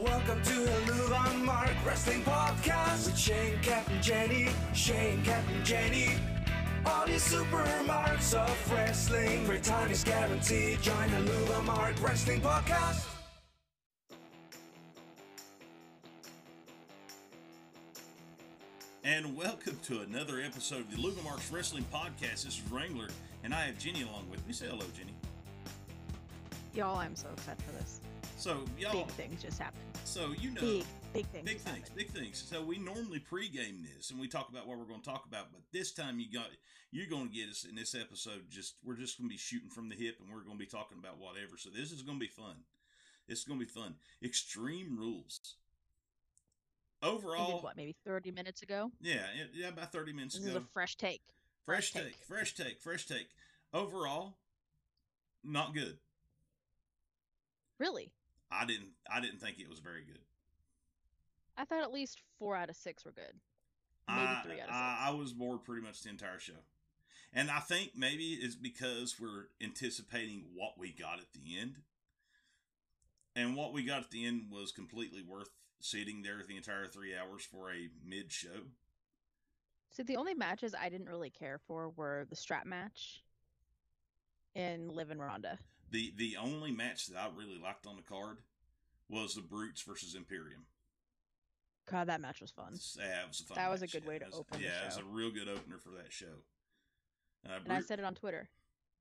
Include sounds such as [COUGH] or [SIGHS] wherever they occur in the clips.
Welcome to the Lou Von Mark Wrestling Podcast with Shane Captain Jenny, Shane Captain Jenny. All these super marks of wrestling. Free time is guaranteed. Join the Lou Von Mark Wrestling Podcast. And welcome to another episode of the Luga Marks Wrestling Podcast. This is Wrangler, and I have Jenny along with me. Say hello, Jenny. Y'all, I'm so excited for this. So, y'all, Big things just happened. So you know, Big, big things. big things, happened. big things. So we normally pregame this, and we talk about what we're going to talk about. But this time, you got you're going to get us in this episode. Just we're just going to be shooting from the hip, and we're going to be talking about whatever. So this is going to be fun. It's going to be fun. Extreme rules. We did Overall, what, maybe 30 minutes ago? yeah, yeah, yeah, about thirty minutes This ago. is a fresh take. Fresh Fresh take, take. fresh take, fresh take. Overall, not good. Really? I didn't I didn't think it was very good. I thought at least four out of six were good. Maybe I, three out of I. I was bored pretty much the entire show. And I think maybe it's because we're anticipating what we got at the end. And what we got at the end was completely worth sitting there the entire three hours for a mid show. So the only matches I didn't really care for were the strap match and Liv and Ronda. The the only match that I really liked on the card was the Brutes versus Imperium. God, that match was fun. Yeah, was a fun That was a good way to it was- open the Yeah, it was a real good opener for that show. Uh, And I said it on Twitter.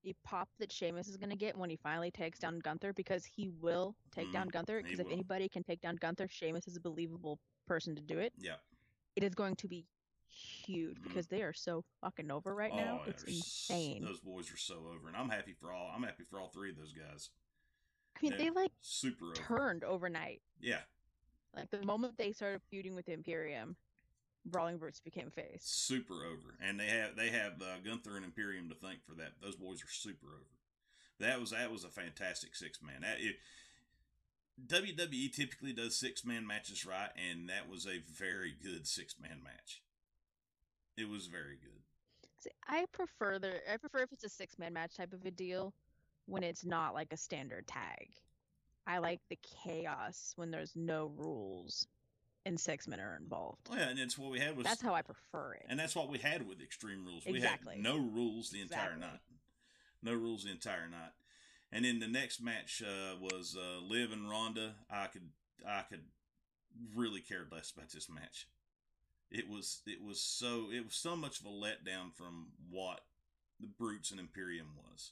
The pop that Sheamus is going to get when he finally takes down Gunther because he will take down Mhm, Gunther. Because if will. anybody can take down Gunther, Sheamus is a believable person to do it. yeah, It is going to be huge Mhm. because they are so fucking over right now. Oh, It's they're s- insane. Those boys are so over, and I'm happy for all. I'm happy for all three of those guys. I mean, they're they like Super over. turned overnight. Yeah, Like the moment they started feuding with Imperium, Brawling Brutes became face. super over, and they have they have uh, Gunther and Imperium to thank for that. Those boys are super over. That was that was a fantastic six man. That it, WWE typically does six man matches right, and that was a very good six man match. It was very good. See, I prefer the I prefer if it's a six man match type of a deal when it's not like a standard tag. I like the chaos when there's no rules and six men are involved. Well, yeah, and it's what we had was That's how I prefer it. And that's what we had with Extreme Rules. Exactly. We had no rules the entire Exactly. night. No rules the entire night. And then the next match uh, was uh, Liv and Ronda. I could I could really care less about this match. It was it was so it was so much of a letdown from what the Brutes and Imperium was.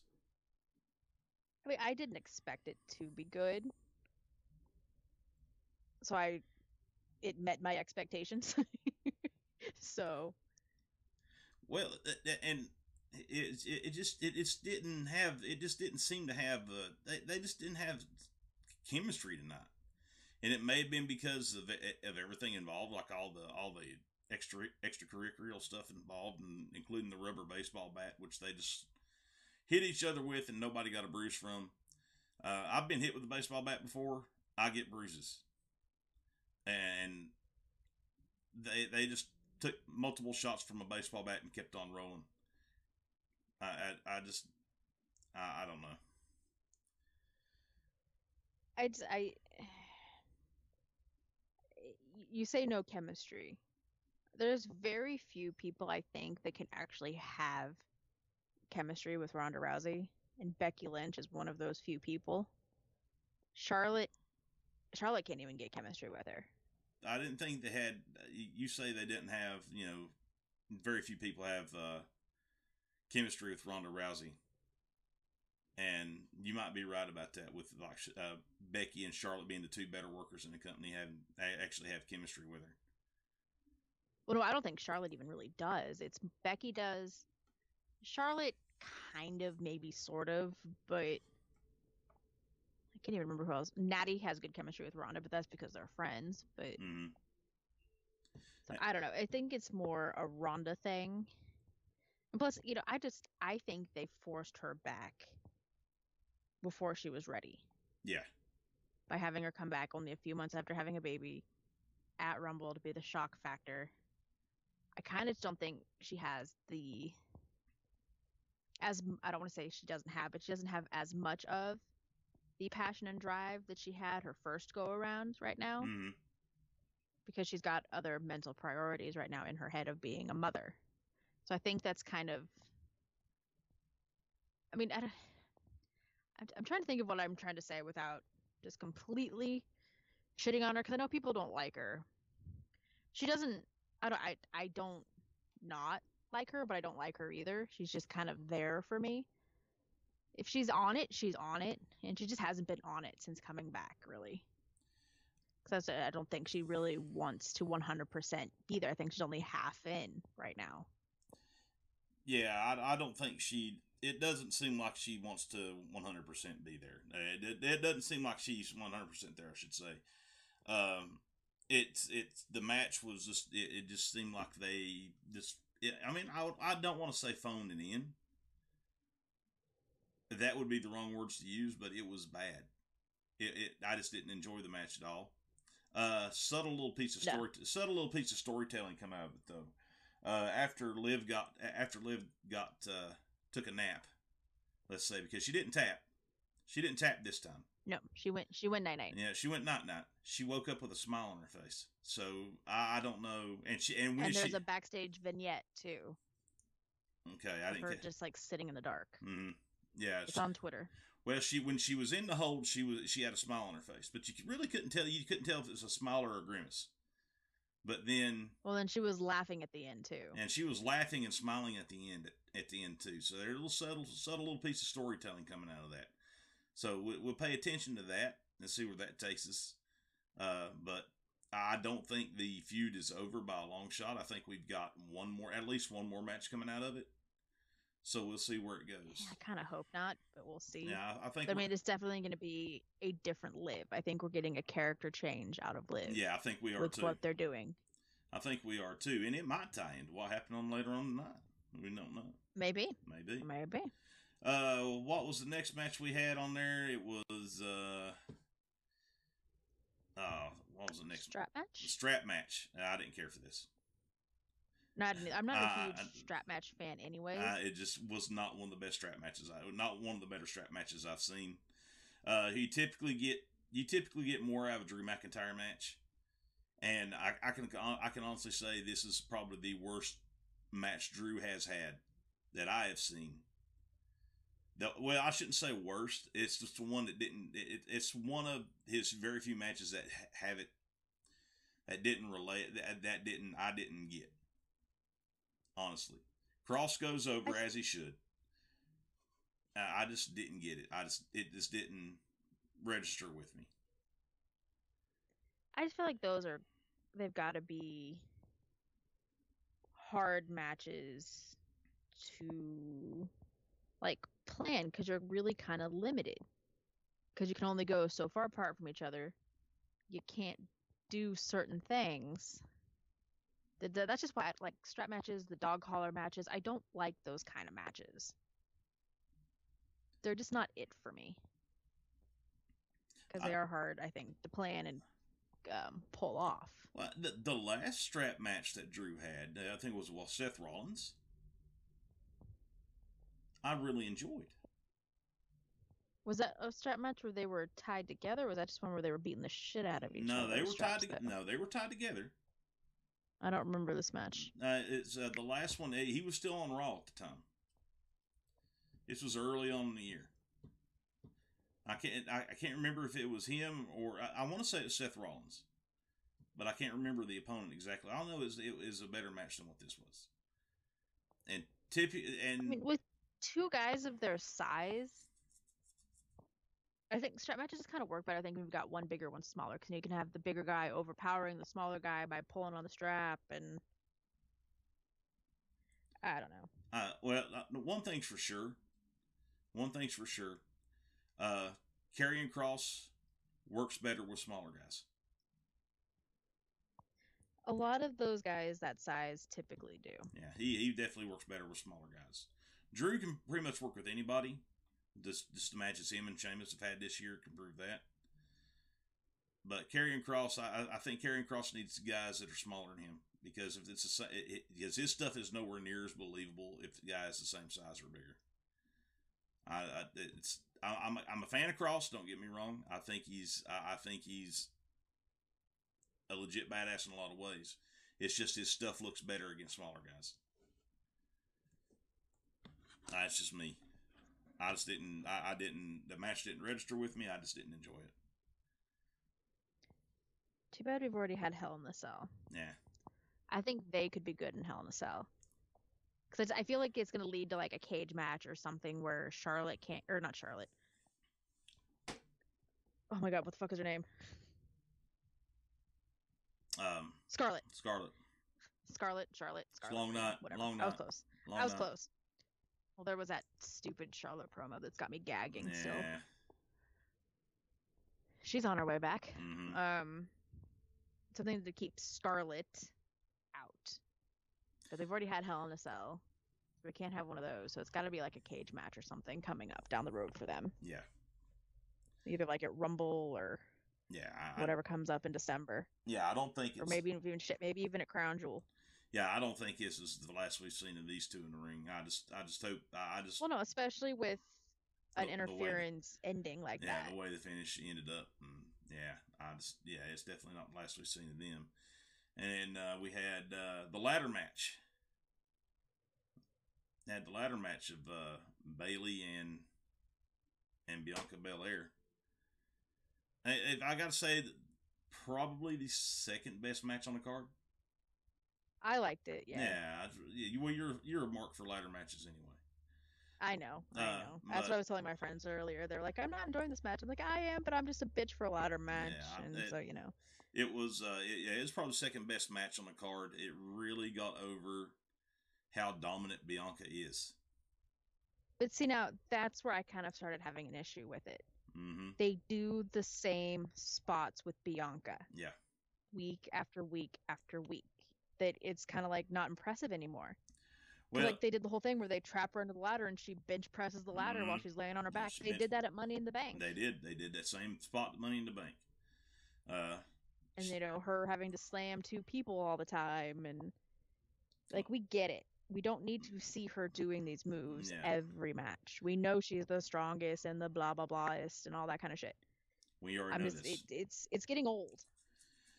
I mean, I didn't expect it to be good. So I it met my expectations. [LAUGHS] so Well, and it it, just it, it just didn't have it just didn't seem to have uh, they they just didn't have chemistry tonight, and it may have been because of of everything involved, like all the all the extra extracurricular stuff involved, and including the rubber baseball bat, which they just hit each other with, and nobody got a bruise from. Uh, I've been hit with a baseball bat before. I get bruises, and they they just took multiple shots from a baseball bat and kept on rolling. I I, I just I, I don't know. I just, I you say no chemistry. There's very few people I think that can actually have chemistry with Ronda Rousey, and Becky Lynch is one of those few people. Charlotte Charlotte can't even get chemistry with her. I didn't think they had. you- say they didn't have. You know, very few people have uh, chemistry with Ronda Rousey, and you might be right about that. With like uh, Becky and Charlotte being the two better workers in the company, having they actually have chemistry with her. Well, no, I don't think Charlotte even really does. It's Becky does. Charlotte kind of, maybe sort of, but I can't even remember who else. Natty has good chemistry with Ronda, but that's because they're friends. But hmm so I don't know. I think it's more a Ronda thing. And plus, you know, I just I think they forced her back before she was ready Yeah, by having her come back only a few months after having a baby at Rumble to be the shock factor. I kind of don't think she has the as I don't want to say she doesn't have, but she doesn't have as much of the passion and drive that she had her first go around right now hmm because she's got other mental priorities right now in her head of being a mother. So I think that's kind of. I mean, I don't, I'm, I'm trying to think of what I'm trying to say without just completely shitting on her because I know people don't like her. She doesn't. I don't. I. I don't not like her, but I don't like her either. She's just kind of there for me. If she's on it, she's on it, and she just hasn't been on it since coming back, really. Because I don't think she really wants to 100% be there. I think she's only half in right now. Yeah, I, I don't think she. It doesn't seem like she wants to 100% be there. It, it, it doesn't seem like she's 100% there, I should say. Um, it's it's the match was just it, it just seemed like they just it, I mean I I don't want to say phoned it in. That would be the wrong words to use, but it was bad. It, it I just didn't enjoy the match at all. Uh, subtle little piece of No. story, subtle little piece of storytelling come out of it though. Uh, after Liv got after Liv got uh, took a nap, let's say because she didn't tap, she didn't tap this time. No, she went. She went night night. Yeah, she went night night. She woke up with a smile on her face. So I, I don't know, and she and when And there's she a backstage vignette too okay, I didn't her just like sitting in the dark. Mm-hmm. Yeah, It's she- on Twitter. well, she when she was in the hold, she was she had a smile on her face, but you really couldn't tell. You couldn't tell if it was a smile or a grimace. But then, Well, then she was laughing at the end too. and she was laughing and smiling at the end at the end too. So there's a little subtle subtle little piece of storytelling coming out of that. So we, we'll pay attention to that and see where that takes us. Uh, but I don't think the feud is over by a long shot. I think we've got one more, at least one more match coming out of it. So we'll see where it goes. Yeah, I kind of hope not, but we'll see. Yeah, I, think. I mean, it's definitely going to be a different Liv. I think we're getting a character change out of Liv. yeah, I think we are with too. what they're doing. I think we are too, and it might tie into what happened on later on tonight. We don't know. Maybe, Maybe. maybe. Uh, what was the next match we had on there? It was uh, uh, what was the next strap The match. strap match? Uh, I didn't care for this. No, I didn't- I'm not a Uh, huge I- strap match fan, anyway. It just was not one of the best strap matches. I not one of the better strap matches I've seen. Uh, you typically get you typically get more out of a Drew McIntyre match, and I, I can I can honestly say this is probably the worst match Drew has had that I have seen. The, well, I shouldn't say worst. It's just the one that didn't. It, it's one of his very few matches that have it that didn't relate that that didn't I didn't get. Honestly, Kross goes over as he should. I I just didn't get it. I just it just didn't register with me. I just feel like those are they've got to be hard matches to like plan because you're really kind of limited because you can only go so far apart from each other. You can't do certain things. Th- th- That's just why I like strap matches, the dog collar matches. I don't like those kind of matches. They're just not it for me because they I- are hard, I think, to plan and um, pull off. Well, the, the last strap match that Drew had, uh, I think it was well Seth Rollins. I really enjoyed. Was that a strap match where they were tied together? Or was that just one where they were beating the shit out of each No, other? No, they were tied. To, no, they were tied together. I don't remember this match. Uh, it's uh, the last one. He was still on Raw at the time. This was early on in the year. I can't. I, I can't remember if it was him or I, I want to say it was Seth Rollins, but I can't remember the opponent exactly. All I know is it is a better match than what this was. And Tippy and I mean, with two guys of their size, I think strap matches kind of work better. I think we've got one bigger, one smaller, because you can have the bigger guy overpowering the smaller guy by pulling on the strap, and I don't know. Uh, well, uh, one thing's for sure. One thing's for sure. Uh, Karrion Kross works better with smaller guys. A lot of those guys that size typically do. Yeah, he, he definitely works better with smaller guys. Drew can pretty much work with anybody. Just, just the matches him and Sheamus have had this year can prove that. But Karrion Kross, I, I- think Karrion Kross needs guys that are smaller than him because if it's it, it, because his stuff is nowhere near as believable if the guy is the same size or bigger. I, I it's I, I'm a, I'm a fan of Kross. Don't get me wrong. I think he's I, I think he's a legit badass in a lot of ways. It's just his stuff looks better against smaller guys. That's just me. I just didn't. I, I didn't. The match didn't register with me. I just didn't enjoy it. Too bad we've already had Hell in the Cell. Yeah. I think they could be good in Hell in a Cell. Because I feel like it's going to lead to like a cage match or something where Charlotte can't, or not Charlotte. Oh my god, what the fuck is her name? Um. Scarlett. Scarlett. Scarlett, Charlotte, Scarlett. long night, Whatever. long I was close. Long I was night. close. Well, there was that stupid Charlotte promo that's got me gagging. So Yeah. she's on her way back. hmm Um, something to keep Scarlett out. But they've already had Hell in a Cell. We can't have one of those, so it's got to be like a cage match or something coming up down the road for them. yeah. Either like at Rumble or Yeah. I, whatever comes up in December, yeah. I don't think it's. or maybe even shit, maybe even at Crown Jewel. Yeah, I don't think this is the last we've seen of these two in the ring. I just, I just hope, I just, Well, no, especially with an The- the way interference ending like yeah, that. the way the finish ended up, and yeah, I just, yeah, it's definitely not the last we've seen of them. And uh, we had uh, the ladder match. Had the ladder match of uh, Bayley and and Bianca Belair. I, I got to say, probably the second best match on the card. I liked it. Yeah, Yeah, yeah, well, you're you're a mark for ladder matches anyway. I know. I Uh, know. That's what I was telling my friends earlier. They're like, "I'm not enjoying this match." I'm like, "I am, but I'm just a bitch for a ladder match." I- and it- so you know, It was, uh, it, yeah, it was probably the second best match on the card. It really got over how dominant Bianca is. but see now that's where I kind of started having an issue with it. hmm They do the same spots with Bianca Yeah, week after week after week. That it's kind of like not impressive anymore. well, like they did the whole thing where they trap her under the ladder and she bench presses the ladder while Mhm. she's laying on her back. They bench- did that at Money in the Bank. they did. They did that same spot, at Money in the Bank. Uh, and you know her having to slam two people all the time and like we get it we don't need to see her doing these moves Yeah. every match we know she's the strongest and the blah blah blahest and all that kind of shit we already i'm know just this. it, it's it's getting old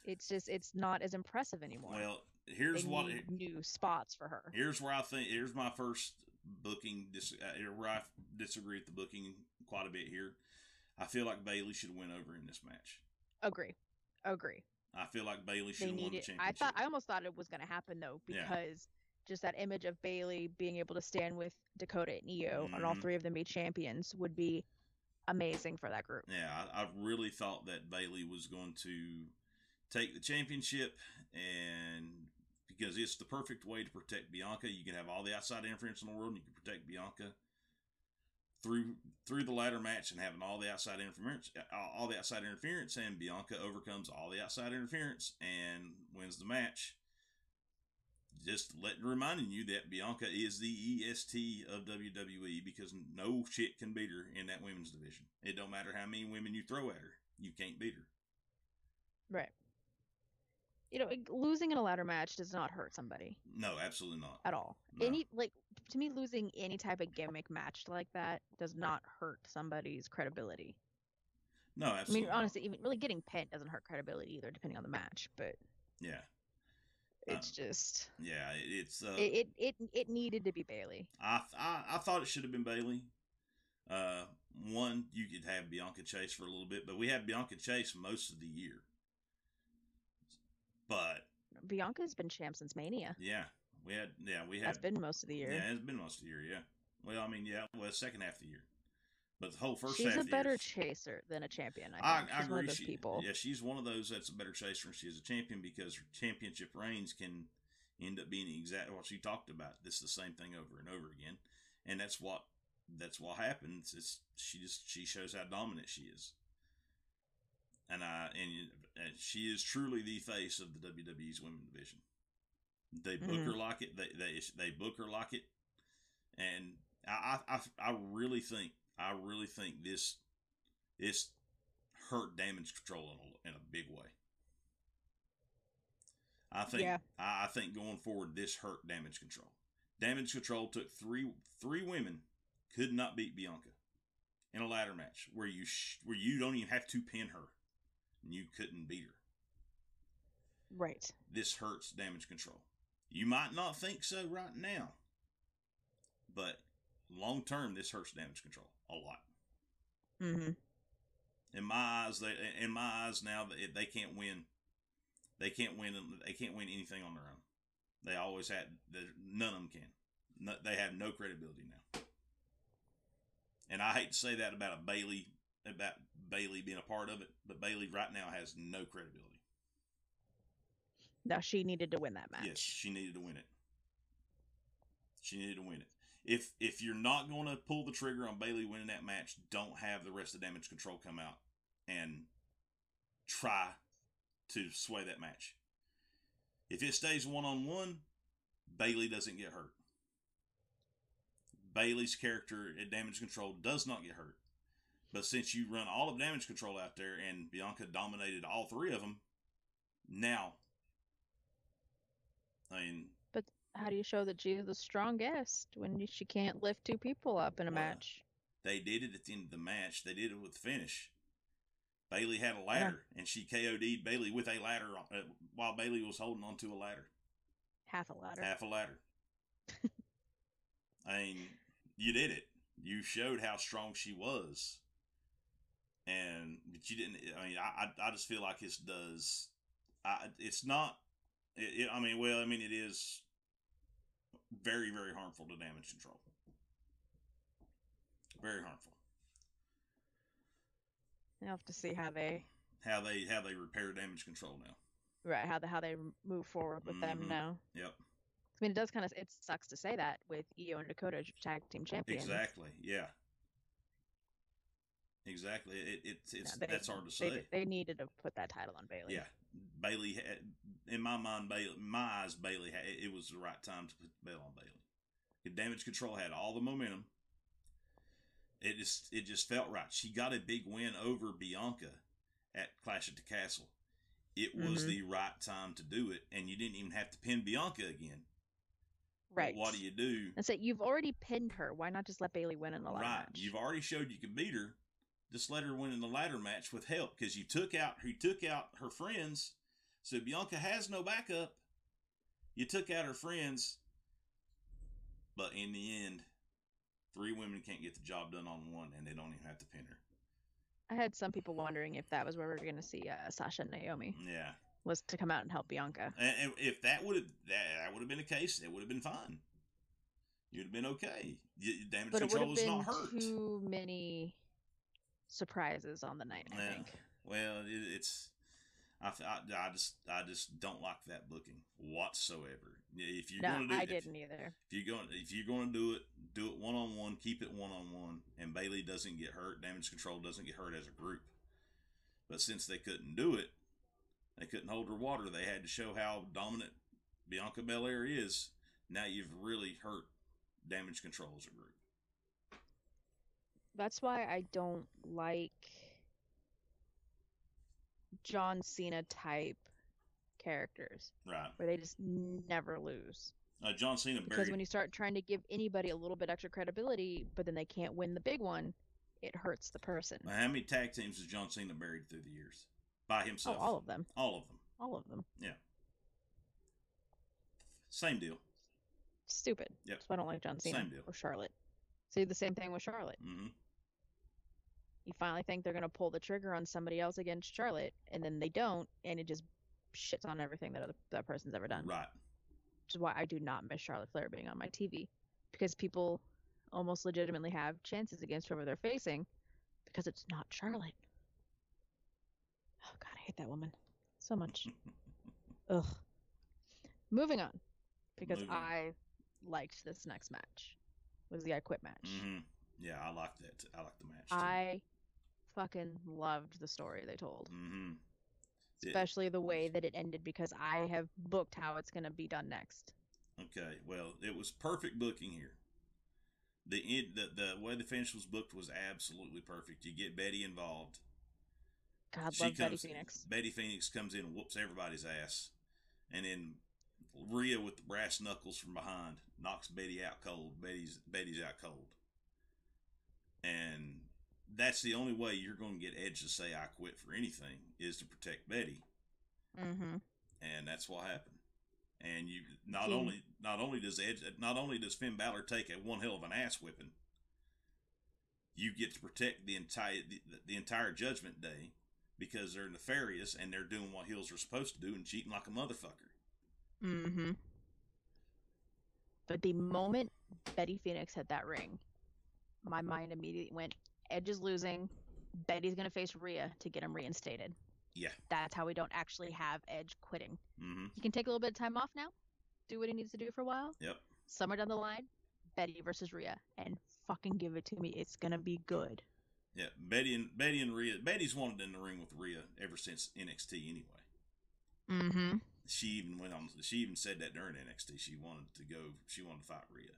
it's just it's not as impressive anymore well, they here's what. need new spots for her Here's where I think. Here's my first booking. Dis, uh, where I disagree with the booking quite a bit here. I feel like Bayley should win over in this match. agree agree I feel like Bayley should they have won the championship. i thought i almost thought it was going to happen though Yeah. because just that image of bayley being able to stand with dakota and io and all three of them be champions would be amazing for that group Yeah, I, I really thought that Bayley was going to take the championship, and because it's the perfect way to protect Bianca, you can have all the outside interference in the world, and you can protect Bianca through through the ladder match and having all the outside interference, all the outside interference, and Bianca overcomes all the outside interference and wins the match. Just letting reminding you that Bianca is the EST of WWE because no shit can beat her in that women's division. It don't matter how many women you throw at her, you can't beat her. Right. You know, losing in a ladder match does not hurt somebody No, absolutely not. at all. No. Any like to me, losing any type of gimmick match like that does not hurt somebody's credibility. No, absolutely. I mean, honestly, even really getting pinned doesn't hurt credibility either, depending on the match. But yeah, it's just yeah. It, it's uh, it, it it it needed to be Bayley. I, I I thought it should have been Bayley. Uh, one you could have Bianca Chase for a little bit, but we had Bianca Chase most of the year. But Bianca's been champ since Mania. yeah, we had yeah we had That's been most of the year. yeah it's been most of the year yeah. Well, I mean yeah, well second half of the year, but the whole first She's a better year, chaser than a champion. I I, think. I She's one agree. of those She, people. Yeah, she's one of those that's a better chaser. and She is a champion because her championship reigns can end up being exactly what she talked about. This is the same thing over and over again, and that's what that's what happens. It's she just she shows how dominant she is, and I and, and she is truly the face of the WWE's women division. They book Mhm. her like it. They they they book her like it, and I I I I really think I really think this this hurt damage control in a, in a big way. I think Yeah. I, I think going forward this hurt damage control. Damage control took three three women could not beat Bianca, in a ladder match where you sh- where you don't even have to pin her, and you couldn't beat her. Right. This hurts damage control. You might not think so right now, but long term, this hurts damage control a lot. Mm-hmm. In my eyes, they in my eyes now they can't win. They can't win. They can't win anything on their own. They always had. None of them can. No, they have no credibility now. And I hate to say that about a Bayley, about Bayley being a part of it, but Bayley right now has no credibility. Now she needed to win that match. Yes, she needed to win it. She needed to win it. If if you're not going to pull the trigger on Bayley winning that match, don't have the rest of damage control come out and try to sway that match. If it stays one on one, Bayley doesn't get hurt. Bayley's character at damage control does not get hurt. But since you run all of damage control out there and Bianca dominated all three of them, now, I mean, But How do you show that she's the strongest when she can't lift two people up in a Well, match? they did it at the end of the match. They did it with the finish. Bayley had a ladder, and she KOD'd Bayley with a ladder uh, while Bayley was holding onto a ladder, Half a ladder. half a ladder. [LAUGHS] I mean, you did it. You showed how strong she was, and but you didn't. I mean, I I, just feel like this does. I it's not. It, it, I mean, well, I mean, it is very very harmful to damage control. Very harmful. You have to see how they how they how they repair damage control now. right how the how they move forward with Mhm. them now. Yep, I mean, it does kind of it sucks to say that with Io and Dakota tag team champions. exactly. Yeah, exactly. It, it's it's Yeah, they- that's hard to say. they needed to put that title on Bayley. Yeah, Bayley had in my mind, Bayley, my eyes, Bayley had it was the right time to put the belt on Bayley. The damage control had all the momentum. It just it just felt right. She got a big win over Bianca at Clash at the Castle. It was Mhm. the right time to do it, and you didn't even have to pin Bianca again. But Right. What do you do? And say you've already pinned her. Why not just let Bayley win in the Right. match? You've already showed you can beat her. Just let her win in the ladder match with help because you took out you took out her friends. So Bianca has no backup. You took out her friends, but in the end, three women can't get the job done on one, and they don't even have to pin her. I had some people wondering if that was where we were going to see uh, Sasha and Naomi Yeah, was to come out and help Bianca. and, if that would have that, that would have been the case, it would have been fine. You'd have been okay. Damage But it would control have is been not hurt. too many surprises on the night. I Yeah. think. Well, it, it's I, I, I just I just don't like that booking whatsoever. If you're No, going to do I if, didn't either. if you're going if you're going to do it, do it one on one. Keep it one on one, and Bayley doesn't get hurt. Damage control doesn't get hurt as a group. But since they couldn't do it, they couldn't hold her water. They had to show how dominant Bianca Belair is. Now you've really hurt damage control as a group. That's why I don't like John Cena type characters Right. where they just never lose. Uh, John Cena Because when you start trying to give anybody a little bit extra credibility, but then they can't win the big one, it hurts the person. Now, how many tag teams has John Cena buried through the years by himself? Oh, himself? all of them. All of them. All of them. Yeah. Same deal. Stupid. Yep. So I don't like John Cena Same deal. or Charlotte. See the same thing with Charlotte. hmm You finally think they're gonna pull the trigger on somebody else against Charlotte, and then they don't, and it just shits on everything that other, that person's ever done. Right. Which is why I do not miss Charlotte Flair being on my TV, because people almost legitimately have chances against whoever they're facing, because it's not Charlotte. Oh God, I hate that woman so much. [LAUGHS] Ugh. Moving on, because Moving. I liked this next match. Was the I Quit match. hmm Yeah, I liked that. I liked the match. Too. I fucking loved the story they told, hmm Yeah. especially the way that it ended because I have booked how it's going to be done next. Okay. Well, it was perfect booking here. The end, the the way the finish was booked was absolutely perfect. You get Betty involved. God she love Betty comes, Phoenix. Betty Phoenix comes in and whoops everybody's ass, and then Rhea with the brass knuckles from behind knocks Betty out cold. Betty's Betty's out cold, and that's the only way you're going to get Edge to say I quit for anything is to protect Betty, Mm-hmm. and that's what happened. And you not Finn- only not only does Edge not only does Finn Balor take a one hell of an ass whipping, you get to protect the entire the, the entire Judgment Day because they're nefarious and they're doing what heels are supposed to do and cheating like a motherfucker. Mm-hmm. But the moment Betty Phoenix had that ring, my mind immediately went, Edge is losing. Betty's gonna face Rhea to get him reinstated. Yeah. That's how we don't actually have Edge quitting. Mm-hmm. He can take a little bit of time off now, do what he needs to do for a while. Yep. Somewhere down the line, Betty versus Rhea, and fucking give it to me. It's gonna be good. Yeah, Betty and Betty and Rhea. Betty's wanted in the ring with Rhea ever since NXT anyway. Mm-hmm. She even went on. She even said that during NXT. She wanted to go. She wanted to fight Rhea.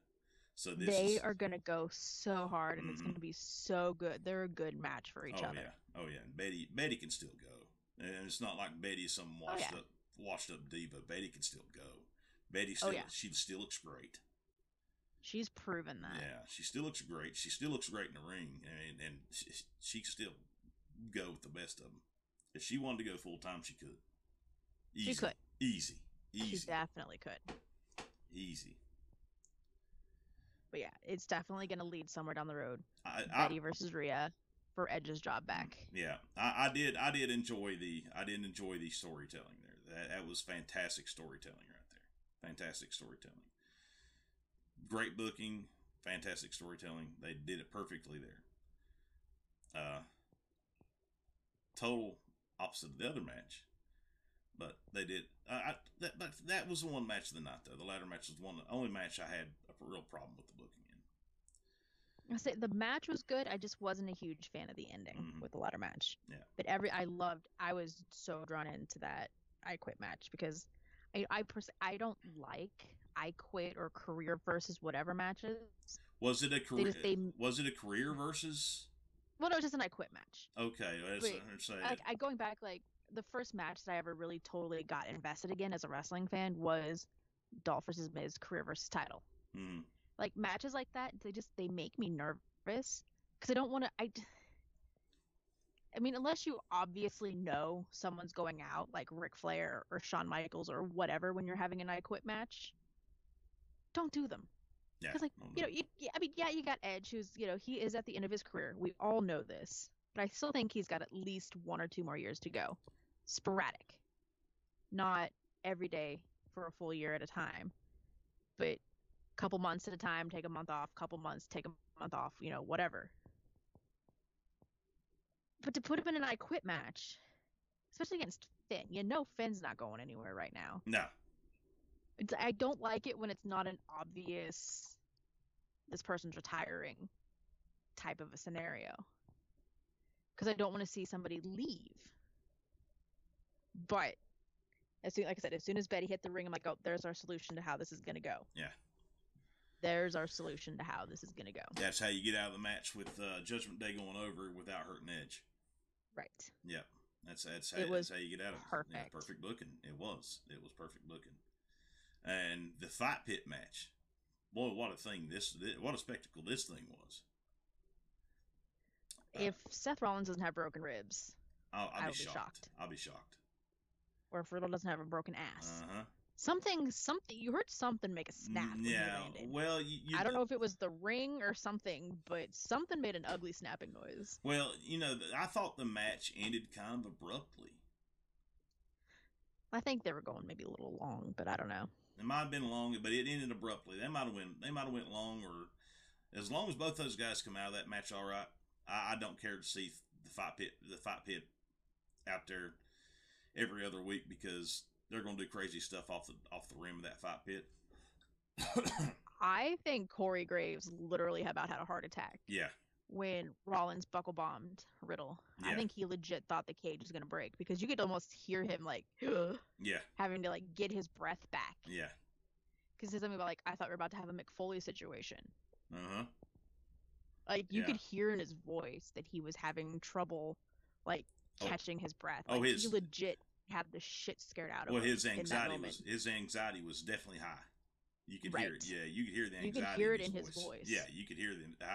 So this They is, are gonna go so hard, and it's Mhm. gonna be so good. They're a good match for each oh other. yeah, oh yeah. And Betty Betty can still go, and it's not like Betty is some washed Oh, yeah. up washed up diva. Betty can still go. Betty Oh, still yeah. she still looks great. She's proven that. Yeah, she still looks great. She still looks great in the ring, and and she, she can still go with the best of them. If she wanted to go full time, she could. She could. Easy. She Easy. definitely could. Easy. But yeah, it's definitely going to lead somewhere down the road. I, I, Betty versus Rhea for Edge's job back. yeah, I, I did. I did enjoy the. I did enjoy the storytelling there. That that was fantastic storytelling right there. Fantastic storytelling. Great booking. Fantastic storytelling. They did it perfectly there. Uh, total opposite of the other match, but they did. I, I that, that that was the one match of the night though. The ladder match was one the only match I had real problem with the booking in. I say the match was good. I just wasn't a huge fan of the ending Mhm. with the ladder match. Yeah. But every I loved. I was so drawn into that I quit match because I I pers- I don't like I quit or career versus whatever matches. Was it a career? just- they- was it a career versus? Well, no, it was just an I quit match. Okay, Wait, I'm saying. I going back like the first match that I ever really totally got invested again as a wrestling fan was Dolph versus Miz career versus title. Mm, like matches like that they just they make me nervous. Because i don't want to I. I mean unless you obviously know someone's going out like Ric flair or Shawn michaels or whatever when you're having an i quit match don't do them. Yeah, because like you know you, yeah, i mean yeah you got edge who's you know he is at the end of his career. We all know this. But i still think he's got at least one or two more years to go. Sporadic. Not every day for a full year at a time. But couple months at a time take a month off couple months take a month off you know whatever but to put him in an i quit match especially against finn you know finn's not going anywhere right now no, it's, I don't like it when it's not an obvious this person's retiring type of a scenario. Because I don't want to see somebody leave. But as soon, like I said, as soon as Betty hit the ring, I'm like, oh, there's our solution to how this is gonna go. Yeah. There's our solution to how this is gonna go. that's how you get out of the match with uh, Judgment Day going over without hurting Edge. Right. Yep, that's that's how, that's how you get out of it. Yeah, perfect. perfect booking. It was. It was perfect booking. And the fight pit match. Boy, what a thing this! What a spectacle this thing was. Uh, If Seth Rollins doesn't have broken ribs, I'll, I'll I be, would be shocked. shocked. I'll be shocked. or if Riddle doesn't have a broken ass, Uh huh. Something, something, you heard something make a snap. Mm, yeah. landed. Well, you, you I don't know if it was the ring or something, but something made an ugly snapping noise. Well, you know, I thought the match ended kind of abruptly. I think they were going maybe a little long, but I don't know. It might have been long, but it ended abruptly. They might have went. They might have went long, or as long as both those guys come out of that match all right, I, I don't care to see the fight pit, the fight pit, out there every other week because they're going to do crazy stuff off the off the rim of that fight pit. I think Corey Graves literally about had a heart attack yeah, when Rollins buckle bombed Riddle. I think he legit thought the cage was gonna break because you could almost hear him like yeah, having to like get his breath back. yeah. Because there's something about like I thought we were about to have a Mick Foley situation. Uh huh. Like you Yeah. could hear in his voice that he was having trouble like Oh. catching his breath. Oh, his- he legit had the shit scared out of Well, him. Well, his in anxiety was his anxiety was definitely high. You could hear it. Yeah, you could hear the anxiety. You could hear it in his his voice. voice. Yeah, you could hear the.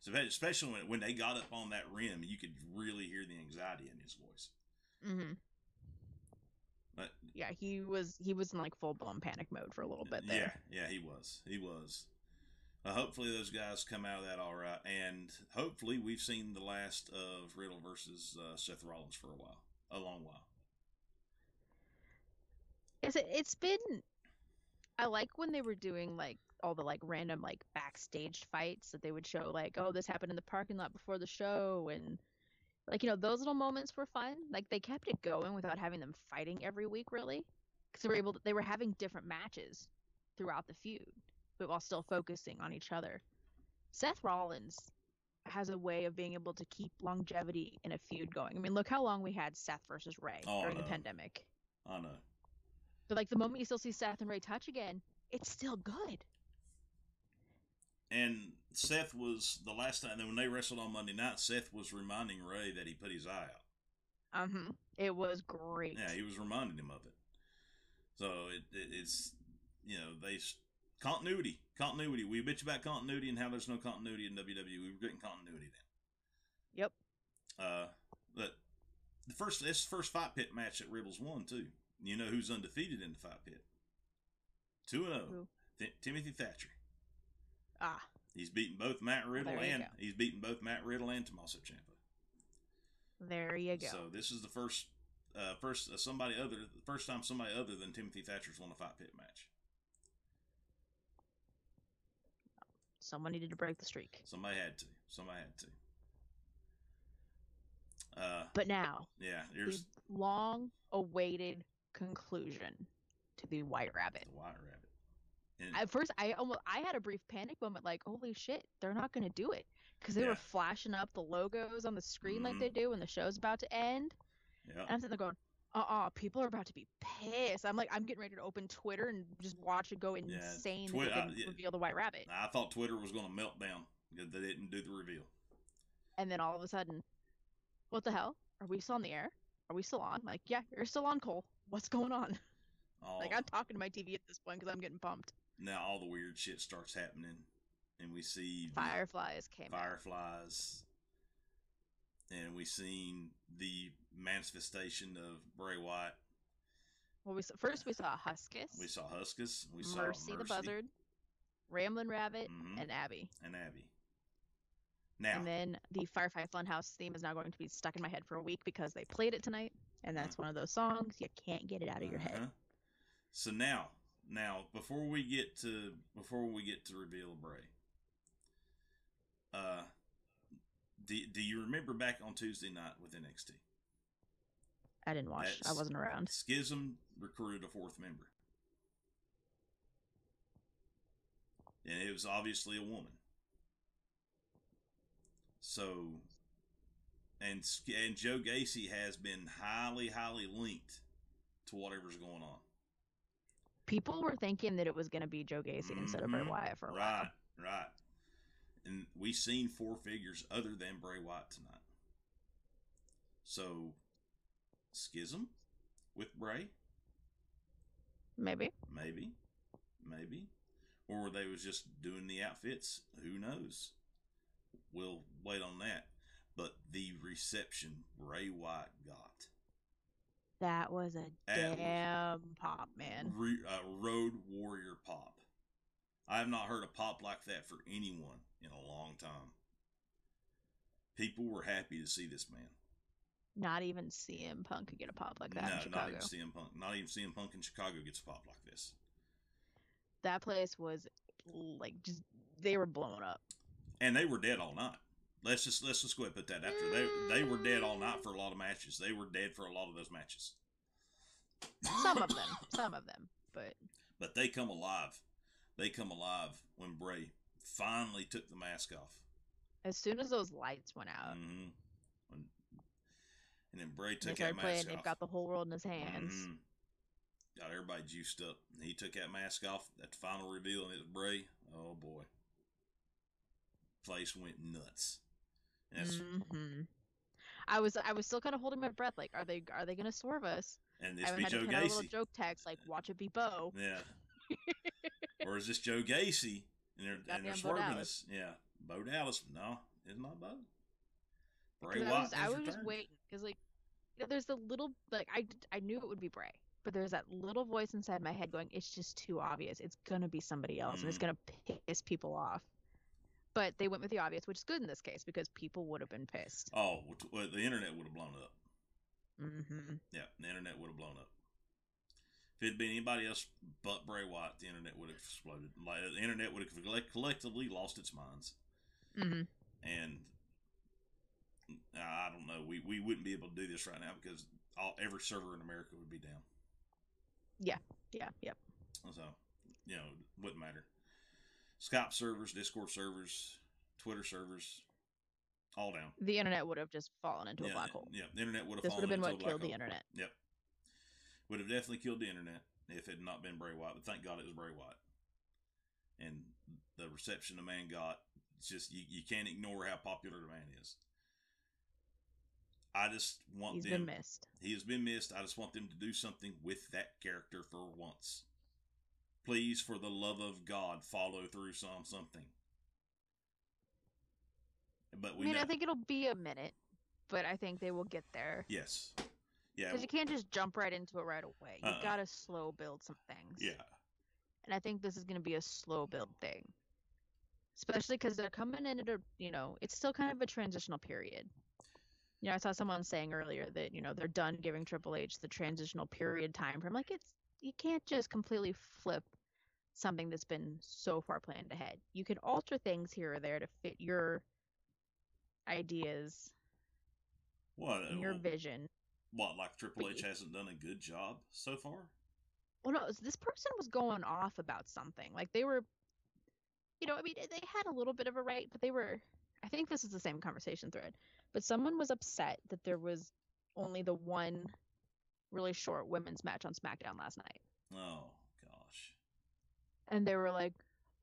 So especially when when they got up on that rim, you could really hear the anxiety in his voice. Mm-hmm. But Yeah, he was he was in like full blown panic mode for a little bit yeah, there. yeah, he was. He was. Uh, hopefully those guys come out of that all right, and hopefully we've seen the last of Riddle versus uh, Seth Rollins for a while, a long while. It's it's been I like when they were doing like all the like random like backstage fights that they would show like oh this happened in the parking lot before the show and like you know those little moments were fun. Like they kept it going without having them fighting every week really because they were able to, they were having different matches throughout the feud but while still focusing on each other. Seth Rollins has a way of being able to keep longevity in a feud going. I mean look how long we had Seth versus Rey Oh, during the pandemic. I know. But like the moment you still see Seth and Rey touch again, it's still good. And Seth was the last time when they wrestled on Monday night. Seth was reminding Rey that he put his eye out. Uh-huh. It was great. Yeah, he was reminding him of it. So it, it it's you know they continuity continuity. We bitch about continuity and how there's no continuity in WWE. We were getting continuity then. Yep. Uh, but the first this first fight pit match that Riddle's won too. You know who's undefeated in the fight pit? Two and zero. Th- Timothy Thatcher. Ah, He's beaten both Matt Riddle you and go. he's beaten both Matt Riddle and Tommaso Ciampa. there you go. So this is the first, uh, first uh, somebody other, the first time somebody other than Timothy Thatcher's won a fight pit match. Someone needed to break the streak. Somebody had to. Somebody had to. Uh, But now, yeah. Here's long-awaited conclusion to the White Rabbit. the White Rabbit. And At first, I almost I had a brief panic moment, like, "Holy shit, they're not gonna do it," because they Yeah. were flashing up the logos on the screen like Mhm. they do when the show's about to end. Yeah. And yeah, I'm sitting there going, uh-uh, people are about to be pissed. I'm like, I'm getting ready to open Twitter and just watch it go insane Twi- that they uh, didn't yeah. reveal the White Rabbit. I thought Twitter was going to melt down because they didn't do the reveal. And then all of a sudden, what the hell? Are we still on the air? Are we still on? Like, yeah, you're still on, Cole. What's going on? [LAUGHS] All, Like, I'm talking to my TV at this point because I'm getting pumped. now all the weird shit starts happening, and we see Fireflies came out. fireflies, and we seen the manifestation of Bray Wyatt. Well, we saw, first we saw Huskus, We saw Huskus. We saw Mercy, the Buzzard, Ramblin' Rabbit, Mhm. and Abby. and Abby. Now, And then the Firefly Funhouse theme is now going to be stuck in my head for a week because they played it tonight, and that's one of those songs you can't get it out of your head. Uh-huh. So now, now before we get to before we get to reveal Bray, uh, do, do you remember back on Tuesday night with NXT? I didn't watch. I wasn't around. Schism recruited a fourth member, and it was obviously a woman. So, and and Joe Gacy has been highly, highly linked to whatever's going on. People were thinking that it was going to be Joe Gacy instead of Bray Mhm. Wyatt for a right, while. right. right. And we've seen four figures other than Bray Wyatt tonight. So, schism with Bray, Maybe. maybe, maybe, or they was just doing the outfits. Who knows? We'll wait on that. But the reception Bray Wyatt got, That was a damn pop, man. Re, uh, Road Warrior pop. I have not heard a pop like that for anyone in a long time. People were happy to see this man. Not even CM Punk could get a pop like that no, in not Chicago. even CM Punk. Not even CM Punk in Chicago gets a pop like this. That place was like just they were blown up. And they were dead all night. Let's just let's just go ahead and put that after. They they were dead all night for a lot of matches. They were dead for a lot of those matches. Some of them, some of them, but But they come alive. They come alive when Bray finally took the mask off. as soon as those lights went out, hmm When, and then Bray took that started playing. mask They've got the whole world in his hands. Mhm. Got everybody juiced up. And he took that mask off That final reveal, and it was Bray. Oh boy, place went nuts. And that's hmm I was I was still kind of holding my breath. Like, are they are they gonna swerve us? and I this even be had Joe to out a little joke text like, "Watch it be Bo." Yeah. [LAUGHS] or is this Joe Gacy? And they're, and they're swerving us. Yeah, Bo Dallas. No, it's not Bo. Bray Because I was, I was just waiting because like you know, there's the little like I I knew it would be Bray, but there's that little voice inside my head going, "It's just too obvious. It's gonna be somebody else, and it's Mhm. gonna piss people off." But they went with the obvious, which is good in this case because people would have been pissed. Oh, the internet would have blown up. Mm-hmm. Yeah, the internet would have blown up. If it'd been anybody else but Bray Wyatt, the internet would have exploded. Like the internet would have collectively lost its minds, Mm-hmm. and I don't know. We we wouldn't be able to do this right now because all, every server in America would be down. Yeah. Yeah. Yep. So, you know, wouldn't matter. Skype servers, Discord servers, Twitter servers, all down. The internet would have just fallen into yeah, a black hole. Yeah, the internet would have. This would have been what killed the internet. Yep. Would have definitely killed the internet if it had not been Bray Wyatt. But thank God it was Bray Wyatt. And the reception the man got, it's just you, you can't ignore how popular the man is. I just want He's them. been missed. He has been missed. I just want them to do something with that character for once. Please, for the love of God, follow through some something. But I we mean, know, I think it'll be a minute, but I think they will get there. yes, yeah, Because you can't just jump right into it right away. You Uh-uh. gotta slow build some things. yeah. And I think this is gonna be a slow build thing. Especially because they're coming in at a, you know, it's still kind of a transitional period. You know, I saw someone saying earlier that, you know, they're done giving Triple H the transitional period time frame. Like, it's, you can't just completely flip something that's been so far planned ahead. You can alter things here or there to fit your ideas What? and your uh, vision. What? Like Triple H hasn't done a good job so far? well no this person was going off about something like they were you know i mean they had a little bit of a right but they were i think this is the same conversation thread but someone was upset that there was only the one really short women's match on smackdown last night Oh. And they were like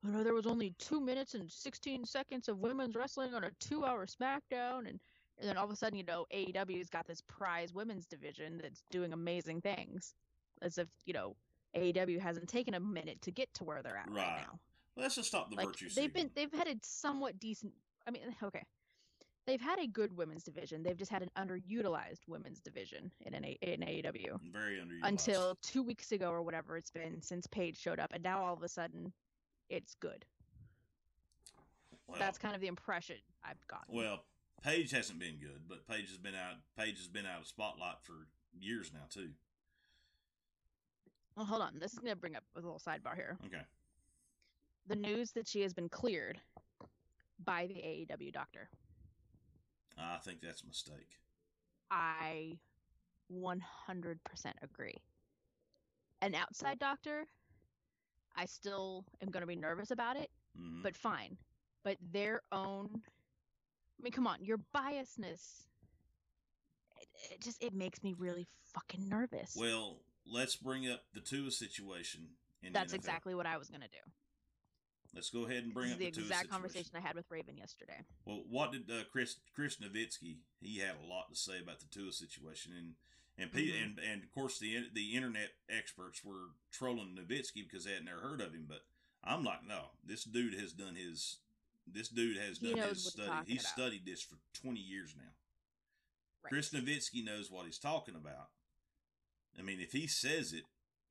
oh no there was only two minutes and 16 seconds of women's wrestling on a two hour smackdown. And and then all of a sudden you know aew's got this prize women's division that's doing amazing things as if you know aew hasn't taken a minute to get to where they're at right, Right. now. Let's just stop the like virtue they've been they've had a somewhat decent i mean okay they've had a good women's division they've just had an underutilized women's division in an A- in aew very underutilized. until two weeks ago or whatever it's been since Paige showed up, and now all of a sudden, it's good. well, That's kind of the impression I've gotten. well. Paige hasn't been good, but Paige has been out. Paige has been out of spotlight for years now too. Well, hold on. This is gonna bring up a little sidebar here. Okay. The news that she has been cleared by the AEW doctor. I think that's a mistake. I 100% agree. An outside doctor, I still am going to be nervous about it, Mhm. but fine. But their own, I mean, come on, your biasness, it, it just it makes me really fucking nervous. well, let's bring up the Tua situation. In That's NFL. exactly what I was going to do. Let's go ahead and bring this up is the the exact conversation I had with Raven yesterday. Well, what did uh, Chris Chris Nowinski? He had a lot to say about the Tua situation, and and Mhm. and and of course the the internet experts were trolling Nowinski because they had never heard of him. But I'm like, no, this dude has done his. This dude has He done his study. He's about. studied this for 20 years now. Right. Chris Nowinski knows what he's talking about. I mean, if he says it,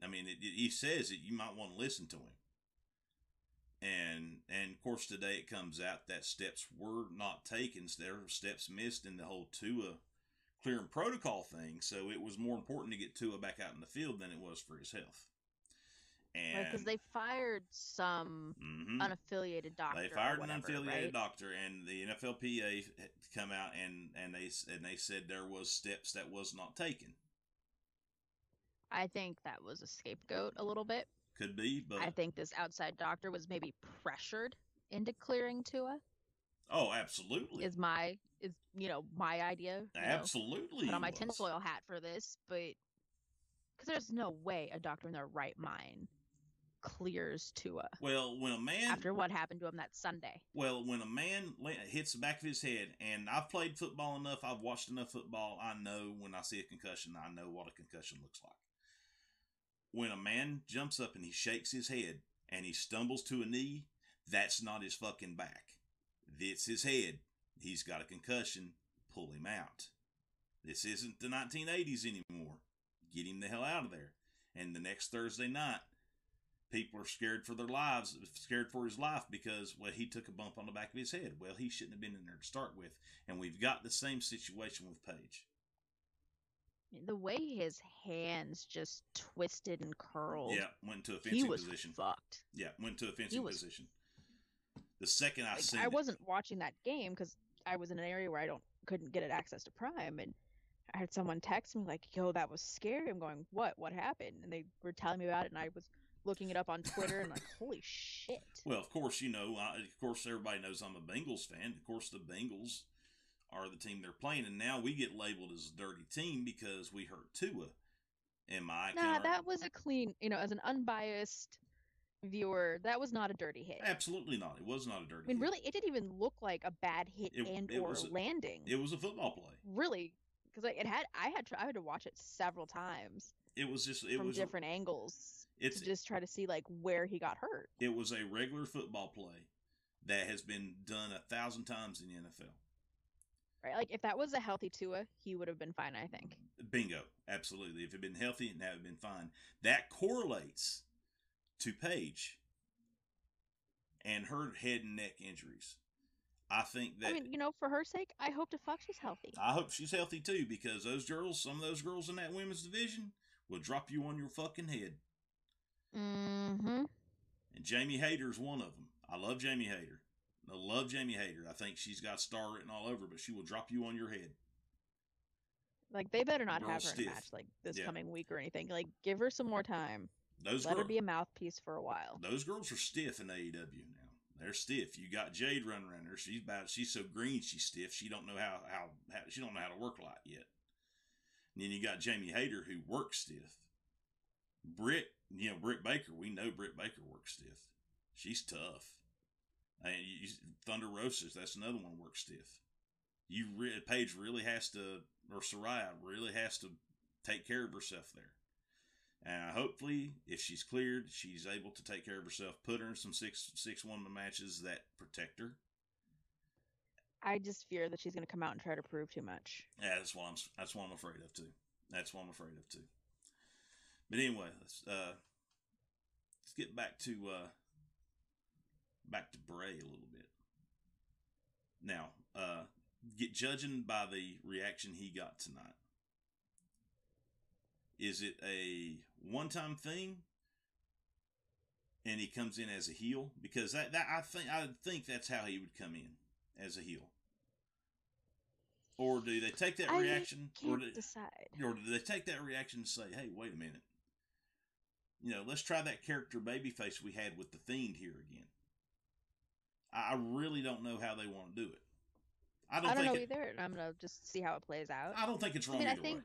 I mean, it, he says it, you might want to listen to him. And and of course, today it comes out that steps were not taken. There were steps missed in the whole Tua clearing protocol thing. So it was more important to get Tua back out in the field than it was for his health. And Because they fired some Mhm. unaffiliated doctor. They fired an unaffiliated right? doctor, and the NFLPA come out and and they and they said there was steps that was not taken. I think that was a scapegoat a little bit. Could be, but I think this outside doctor was maybe pressured into clearing Tua. oh, absolutely, Is my is you know my idea. Know, absolutely. put on my tinfoil hat for this, but because there's no way a doctor in their right mind clears Tua Well, when a man after what happened to him that Sunday. Well, when a man hits the back of his head, and I've played football enough, I've watched enough football, I know when I see a concussion, I know what a concussion looks like. When a man jumps up and he shakes his head and he stumbles to a knee, that's not his fucking back. It's his head. He's got a concussion. Pull him out. This isn't the 1980s anymore. Get him the hell out of there. And the next Thursday night, people are scared for their lives, scared for his life because, well, he took a bump on the back of his head. Well, he shouldn't have been in there to start with. And we've got the same situation with Paige. The way his hands just twisted and curled. Yeah, went to a he fencing was position. fucked. Yeah, went to a fencing was- position. The second I Like, seen I it- wasn't watching that game because I was in an area where I don't couldn't get it access to Prime, and I had someone text me like, "Yo, that was scary." I'm going, "What? What happened?" And they were telling me about it, and I was looking it up on Twitter, and like, "Holy shit!" Well, of course, you know, I, of course, everybody knows I'm a Bengals fan. Of course, the Bengals are the team they're playing, and now we get labeled as a dirty team because we hurt Tua. Am I? Nah, kinda- that was a clean. You know, as an unbiased viewer, that was not a dirty hit. absolutely not. It was not a dirty. Hit. I mean, hit. really, it didn't even look like a bad hit It- and it or a- landing. It was a football play. really, because like, it had, I had, I had to watch it several times It was just. It from was. different angles It's. to just try to see like where he got hurt. It was a regular football play that has been done a thousand times in the NFL. Right? Like if that was a healthy Tua, he would have been fine. I think. Bingo. Absolutely. If it had been healthy and that would have been fine. That correlates to Paige and her head and neck injuries. I think that I mean, you know, for her sake, I hope to fuck she's healthy. I hope she's healthy too, because those girls, some of those girls in that women's division, will drop you on your fucking head. Mm-hmm. And Jamie Hayter's one of them. I love Jamie Hayter. I love Jamie Hayter. I think she's got star written all over, but she will drop you on your head. Like they better not Girl have her in a match like this Yeah. coming week or anything. Like give her some more time. Those Let her be a mouthpiece for a while. those girls are stiff in AEW now. They're stiff. You got Jade running around her. She's about she's so green she's stiff. She don't know how how, how she don't know how to work a lot yet. And then you got Jamie Hayter who works stiff. Britt, you know Britt Baker. We know Britt Baker works stiff. She's tough. And you, Thunder Rosa's, that's another one works stiff. You re- Paige really has to, or Saraya really has to take care of herself there. And hopefully, if she's cleared, she's able to take care of herself. Put her in some six six one matches that protect her. I just fear that she's gonna come out and try to prove too much. Yeah, that's what I'm. That's what I'm afraid of too. That's what I'm afraid of too. But anyway, let's uh, let's get back to uh, back to Bray a little bit. Now, uh, get judging by the reaction he got tonight. Is it a one-time thing? And he comes in as a heel because that, that I think I think that's how he would come in as a heel. Or do they take that I reaction, or do, decide. or do they take that reaction and say, "Hey, wait a minute, you know, let's try that character babyface we had with the Fiend here again." I really don't know how they want to do it. I don't, I don't know it, either. I'm gonna just see how it plays out. I don't think it's wrong I, mean, I think- way.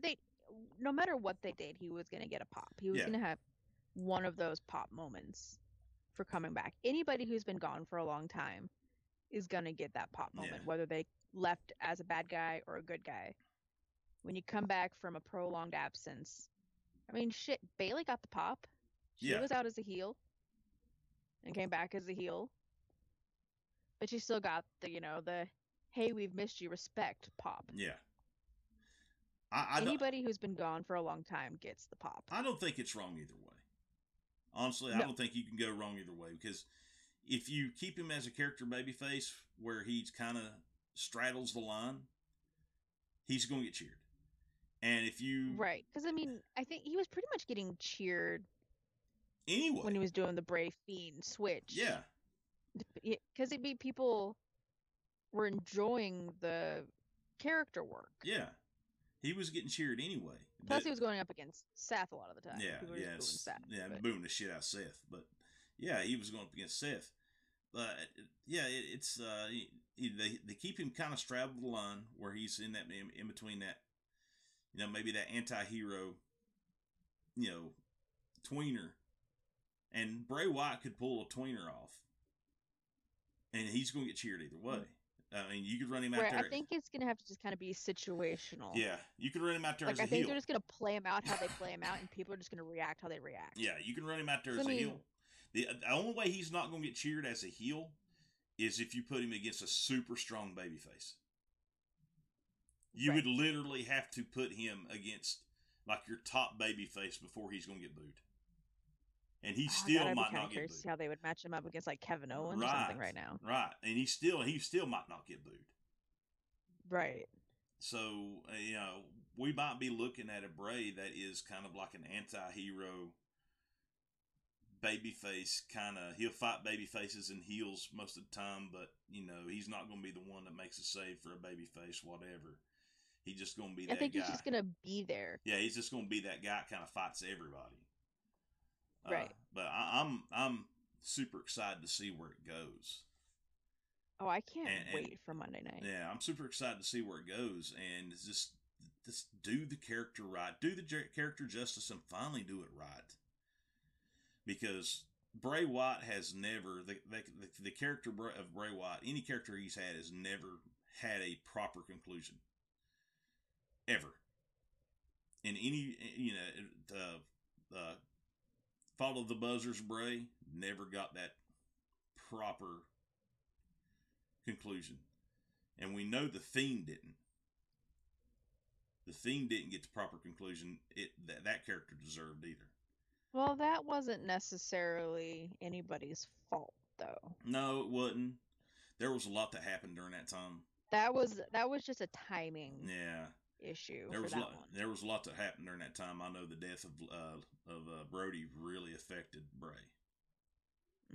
They, no matter what they did, he was gonna get a pop. He was Yeah. gonna have one of those pop moments for coming back. Anybody who's been gone for a long time is gonna get that pop moment, Yeah. whether they left as a bad guy or a good guy. When you come back from a prolonged absence, I mean, shit, Bayley got the pop. She Yeah. was out as a heel and came back as a heel, but she still got the, you know, the hey, we've missed you respect pop. Yeah. I I Anybody who's been gone for a long time gets the pop. I don't think it's wrong either way. Honestly, I don't think you can go wrong either way because if you keep him as a character babyface where he's kind of straddles the line, he's going to get cheered. And if you Right. Because, I mean, I think he was pretty much getting cheered anyway, when he was doing the Bray Fiend switch. yeah, Because it'd be people were enjoying the character work. yeah, he was getting cheered anyway. Plus, But- he was going up against Seth a lot of the time. yeah, yeah, booing Seth. yeah, but- booing the shit out of Seth. But yeah, he was going up against Seth. But yeah, it, it's uh, he, he- they they keep him kind of straddled the line where he's in that in, in between that, you know, maybe that anti-hero, you know, tweener, and Bray Wyatt could pull a tweener off, and he's going to get cheered either mm-hmm. way. I mean, you could run him out Right. there. I think it's going to have to just kind of be situational. yeah, you could run him out there Like, as a I think heel. they're just going to play him out how they play him out, and people are just going to react how they react. Yeah, you can run him out there So, as I a mean, heel. The, uh, the only way he's not going to get cheered as a heel is if you put him against a super strong babyface. You Right. would literally have to put him against like your top babyface before he's going to get booed. And he Ah, still God, might not get to booed. how they would match him up against like Kevin Owens or something right now. Right. And he still he still might not get booed. Right. So, uh, you know, we might be looking at a Bray that is kind of like an anti-hero babyface kind of he'll fight baby faces and heels most of the time, but you know, he's not going to be the one that makes a save for a babyface whatever. He's just going to be I that think guy. he's just gonna be there. Yeah, he's just going to be that guy kind of fights everybody. Uh, Right. But I, I'm I'm super excited to see where it goes. Oh, I can't And- and- wait for Monday night. Yeah, I'm super excited to see where it goes, and just just do the character right, do the character justice, and finally do it right. Because Bray Wyatt has never the the, the, the character of Bray Wyatt, any character he's had, has never had a proper conclusion, ever. In any you know the the follow the buzzards Bray never got that proper conclusion. And we know the Fiend didn't. The Fiend didn't get the proper conclusion it that, that character deserved either. Well, that wasn't necessarily anybody's fault though. No, it wasn't. There was a lot that happened during that time. That was that was just a timing Yeah, issue there was a lot, one. there was a lot that happened during that time. I know the death of uh, of uh, Brodie really affected Bray.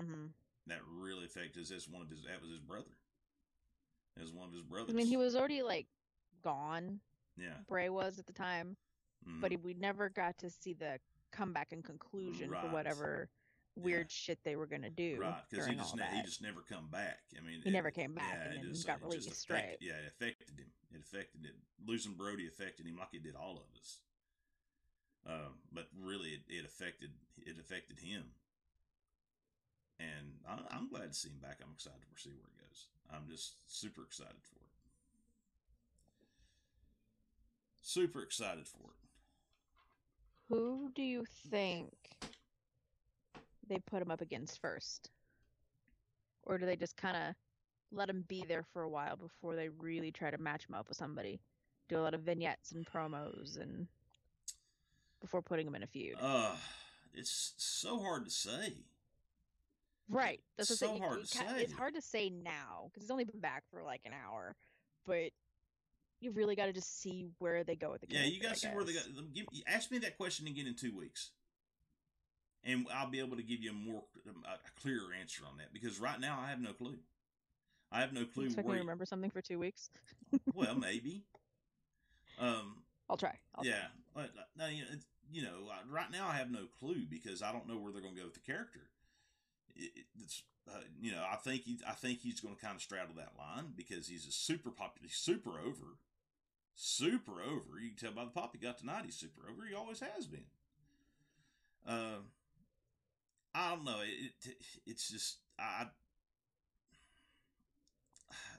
Mm-hmm. That really affected us. That's one of his. That was his brother. That was one of his brothers. I mean, he was already like gone. Yeah, Bray was at the time, mhm. but he, we never got to see the comeback and conclusion Right. for whatever weird shit they were gonna do Right, because he just ne- he just never come back. I mean, He it- never came back yeah, and it then just- got it just released, affect- right. Yeah, it affected him. It affected it. Losing Brodie affected him like it did all of us. Um, but really, it, it affected it affected him. And I, I'm glad to see him back. I'm excited to see where it goes. I'm just super excited for it. Super excited for it. Who do you think they put him up against first? Or do they just kind of let him be there for a while before they really try to match him up with somebody? Do a lot of vignettes and promos and before putting him in a feud. Uh, it's so hard to say. right. That's I'm so hard you to ca- It's hard to say now because he's only been back for like an hour, but you really got to just see where they go with the Yeah, you got to see where they got. Give, ask me that question again in two weeks, and I'll be able to give you a more a, clearer answer on that. Because right now I have no clue. I have no clue expect me where. remember something for two weeks? [LAUGHS] well, [LAUGHS] maybe. Um. I'll try. I'll yeah. But, uh, you know, it's- you know, I- right now I have no clue because I don't know where they're going to go with the character. It, it- it's. Uh, you know, I think he, I think he's going to kind of straddle that line because he's a super popular, super over, super over. You can tell by the pop he got tonight. He's super over. He always has been. Uh, I don't know. It, it it's just I.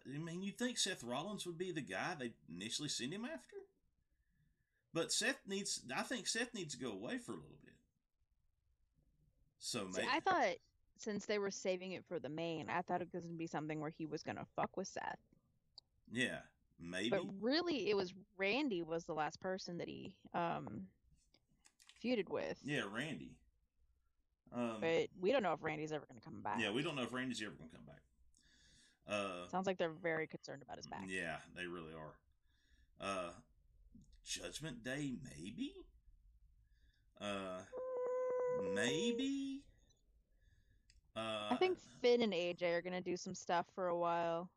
I mean, you think Seth Rollins would be the guy they initially send him after? But Seth needs. I think Seth needs to go away for a little bit. So See, maybe I thought since they were saving it for the main, I thought it was gonna be something where he was gonna fuck with Seth. yeah, maybe. But really, it was Randy was the last person that he um feuded with. yeah, Randy. Um, But we don't know if Randy's ever gonna come back. yeah, we don't know if Randy's ever going to come back. Uh, Sounds like they're very concerned about his back. Yeah, they really are. Uh, Judgment Day, maybe. Uh, maybe. Uh, I think Finn and AJ are gonna do some stuff for a while.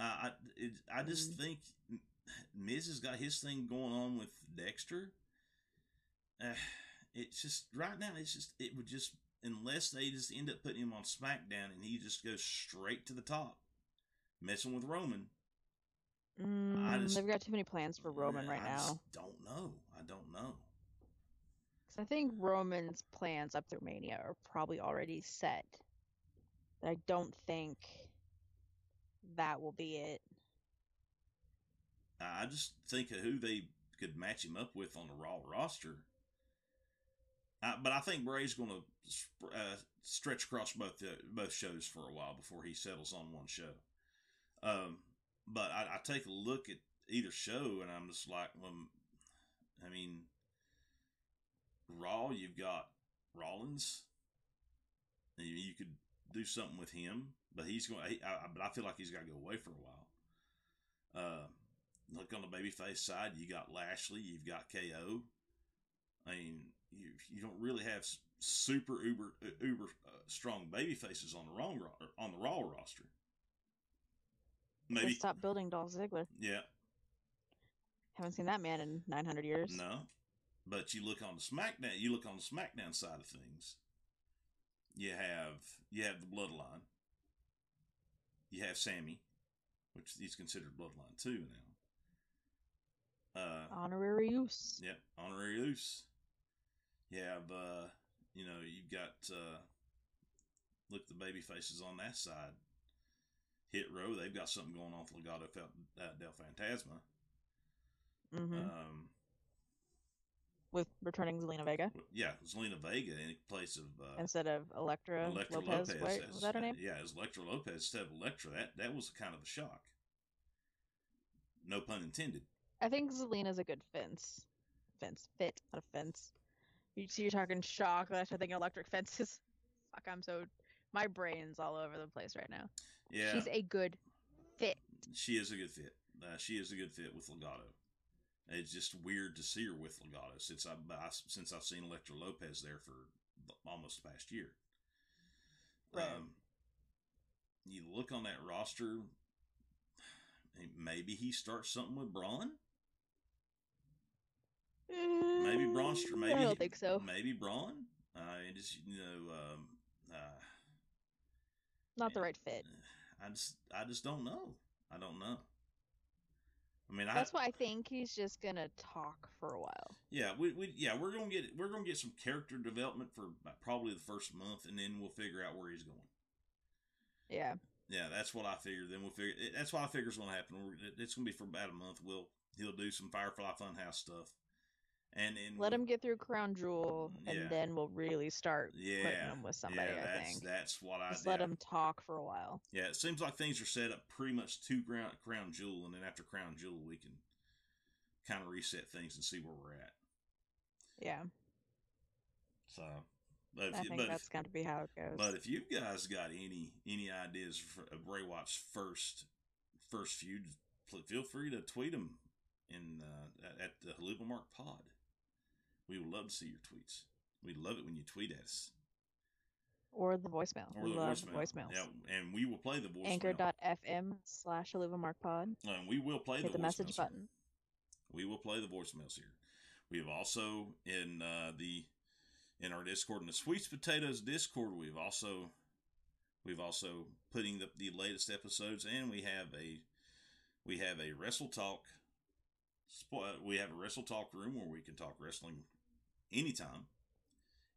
I I, it, I just Mm. think Miz has got his thing going on with Dexter. [SIGHS] [SIGHS] Uh, it's just right now. It's just it would just unless they just end up putting him on SmackDown and he just goes straight to the top, messing with Roman. Mm, just- they've got too many plans for Roman right I now. just don't know. I don't know. 'Cause I think Roman's plans up through Mania are probably already set. But I don't think that will be it. I just think of who they could match him up with on the Raw roster. Uh, but I think Bray's going to uh, stretch across both the, both shows for a while before he settles on one show. Um, but I, I take a look at either show and I'm just like, well, I mean, Raw, you've got Rollins. You, you could do something with him, but he's going. He, I, but I feel like he's got to go away for a while. Uh, look on the babyface side, you got Lashley, you've got KO. I mean, you you don't really have super uber uh, uber uh, strong baby faces on the wrong on the Raw roster. Maybe they stop building Dolph Ziggler. Yeah, haven't seen that man in 900 years. No, but you look on the SmackDown. You look on the SmackDown side of things. You have you have the Bloodline. You have Sammy, which he's considered Bloodline too now. Uh, honorary use. Yep, honorary use. You have, uh, you know, you've got uh, look the baby faces on that side. Hit row, they've got something going on with Legado uh, del Fantasma. Mm-hmm. Um, with returning Zelina Vega. Yeah, Zelina Vega in place of uh, instead of Elektra, Elektra Lopez. Lopez Wait, as, was that her name? Yeah, as Elektra Lopez instead of Elektra. That that was kind of a shock. No pun intended. I think Zelina's a good fence. Fence fit, not a fence. You see, you're talking shock. That's I think electric fences. [LAUGHS] Fuck, I'm so. My brain's all over the place right now. Yeah, she's a good fit. She is a good fit. Uh, she is a good fit with Legado. It's just weird to see her with Legado since I, I since I've seen Elektra Lopez there for almost the past year. Right. Um, you look on that roster, [SIGHS] maybe he starts something with Braun. Maybe Braun. Mm, maybe I don't think so. Maybe Braun. Uh, just you know, um, uh, not the right fit. I just, I just don't know. I don't know. I mean, that's I, why I think he's just gonna talk for a while. Yeah, we, we yeah we're gonna get we're gonna get some character development for probably the first month, and then we'll figure out where he's going. Yeah. Yeah, that's what I figured. Then we'll figure. That's what I figure is going to happen. It's going to be for about a month. We'll he'll do some Firefly Funhouse stuff, and let him get through Crown Jewel, and yeah. then we'll really start yeah. putting him with somebody. Yeah, I that's, think that's what I just let him talk for a while. Yeah, it seems like things are set up pretty much to Crown Crown Jewel, and then after Crown Jewel, we can kind of reset things and see where we're at. Yeah. So, but if, I think but that's got to be how it goes. But if you guys got any any ideas for Bray Wyatt's first first feud, feel free to tweet them in uh, at the Halibut Mark Pod. We would love to see your tweets. We love it when you tweet at us. Or the voicemail. Or we the love voicemail. voicemails. Yeah, and we will play the voicemail. Anchor.fm slash Halibut Mark Pod. And we will play Hit the, the message here. button. We will play the voicemails here. We have also in uh, the in our Discord in the Sweets Potatoes Discord. We've also we've also putting the, the latest episodes, and we have a we have a Wrestle Talk. We have a Wrestle Talk room where we can talk wrestling anytime.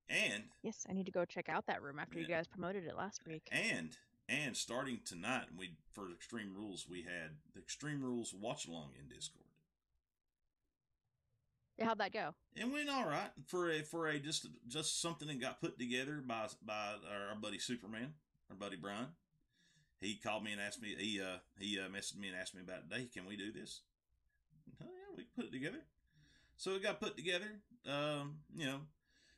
And yes, I need to go check out that room after yeah, you guys promoted it last week. And and starting tonight, we for Extreme Rules, we had the Extreme Rules watch along in Discord. How'd that go? It went all right for a for a just just something that got put together by by our, buddy Superman, our buddy Brian. He called me and asked me. He uh he uh, messaged me and asked me about today. Can we do this? Oh yeah, we put it together. So it got put together. Um, you know,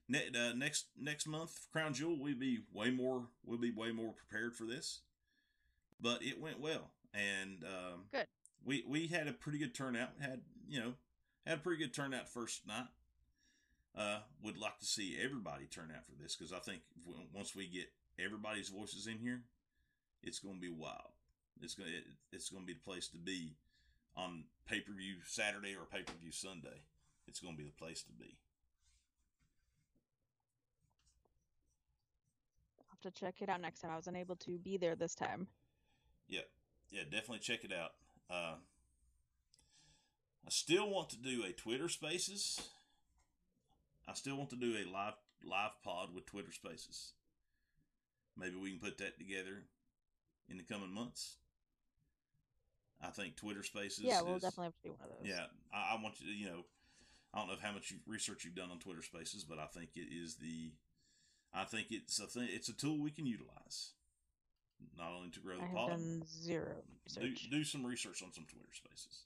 ne- uh, next next month, Crown Jewel, we'll be way more. We'll be way more prepared for this. But it went well, and um, good. We we had a pretty good turnout. Had you know had a pretty good turnout first night. Uh, would like to see everybody turn out for this because I think once we get everybody's voices in here, it's going to be wild. It's going to, it's going to be the place to be on pay per view Saturday or pay per view Sunday. It's going to be the place to be. I'll have to check it out next time. I was unable to be there this time. Yeah, yeah, definitely check it out. Uh, I still want to do a Twitter Spaces. I still want to do a live live pod with Twitter Spaces. Maybe we can put that together in the coming months. I think Twitter Spaces. Yeah, we'll is, definitely have to do one of those. Yeah, I, I, want you to, you know, I don't know how much research you've done on Twitter Spaces, but I think it is the, I think it's a thing. It's a tool we can utilize, not only to grow the I pod. zero Do, research. do some research on some Twitter Spaces.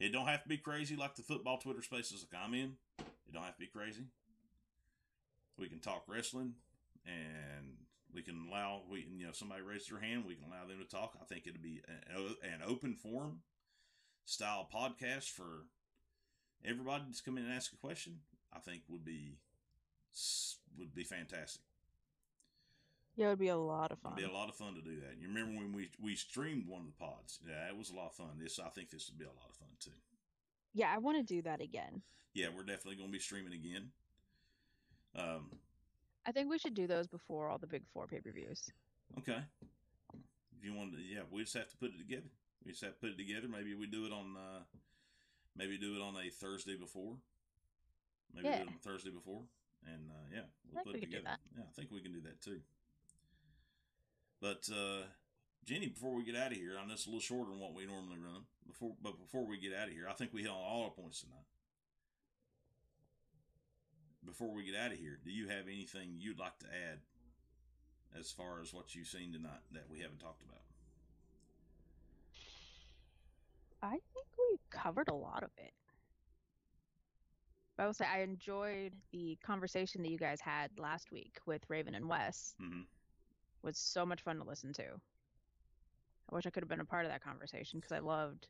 It don't have to be crazy like the football Twitter Spaces like I'm in. It don't have to be crazy. We can talk wrestling, and we can allow we you know somebody raise their hand, we can allow them to talk. I think it'll be an, an open forum style podcast for everybody to come in and ask a question. I think would be would be fantastic. Yeah, it would be a lot of fun. It'd be a lot of fun to do that. You remember when we we streamed one of the pods? Yeah, it was a lot of fun. This I think this would be a lot of fun too. Yeah, I want to do that again. Yeah, we're definitely going to be streaming again. Um, I think we should do those before all the big four pay per views. okay. If you want to, yeah, we just have to put it together. We just have to put it together. Maybe we do it on, uh, maybe do it on a Thursday before. Maybe do it on a Thursday before, and uh, yeah, we'll I put think it we could do together. Yeah, I think we can do that too. But uh, Jenny, before we get out of here, I know it's a little shorter than what we normally run. Before, but before we get out of here, I think we hit on all our points tonight. Before we get out of here, do you have anything you'd like to add as far as what you've seen tonight that we haven't talked about? I think we covered a lot of it. But I will say I enjoyed the conversation that you guys had last week with Raven and Wes. Mm-hmm. It was so much fun to listen to. I wish I could have been a part of that conversation because I loved.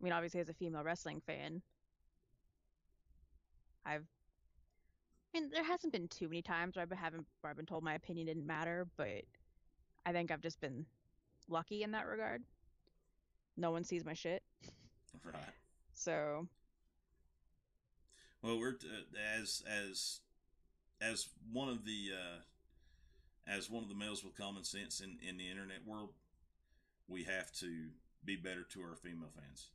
I mean, obviously, as a female wrestling fan, I've. I mean, there hasn't been too many times where I haven't where I've been told my opinion didn't matter, but I think I've just been lucky in that regard. No one sees my shit, [LAUGHS] Right. so Well, we're uh, as as as one of the uh, as one of the males with common sense in in the internet world, we have to be better to our female fans.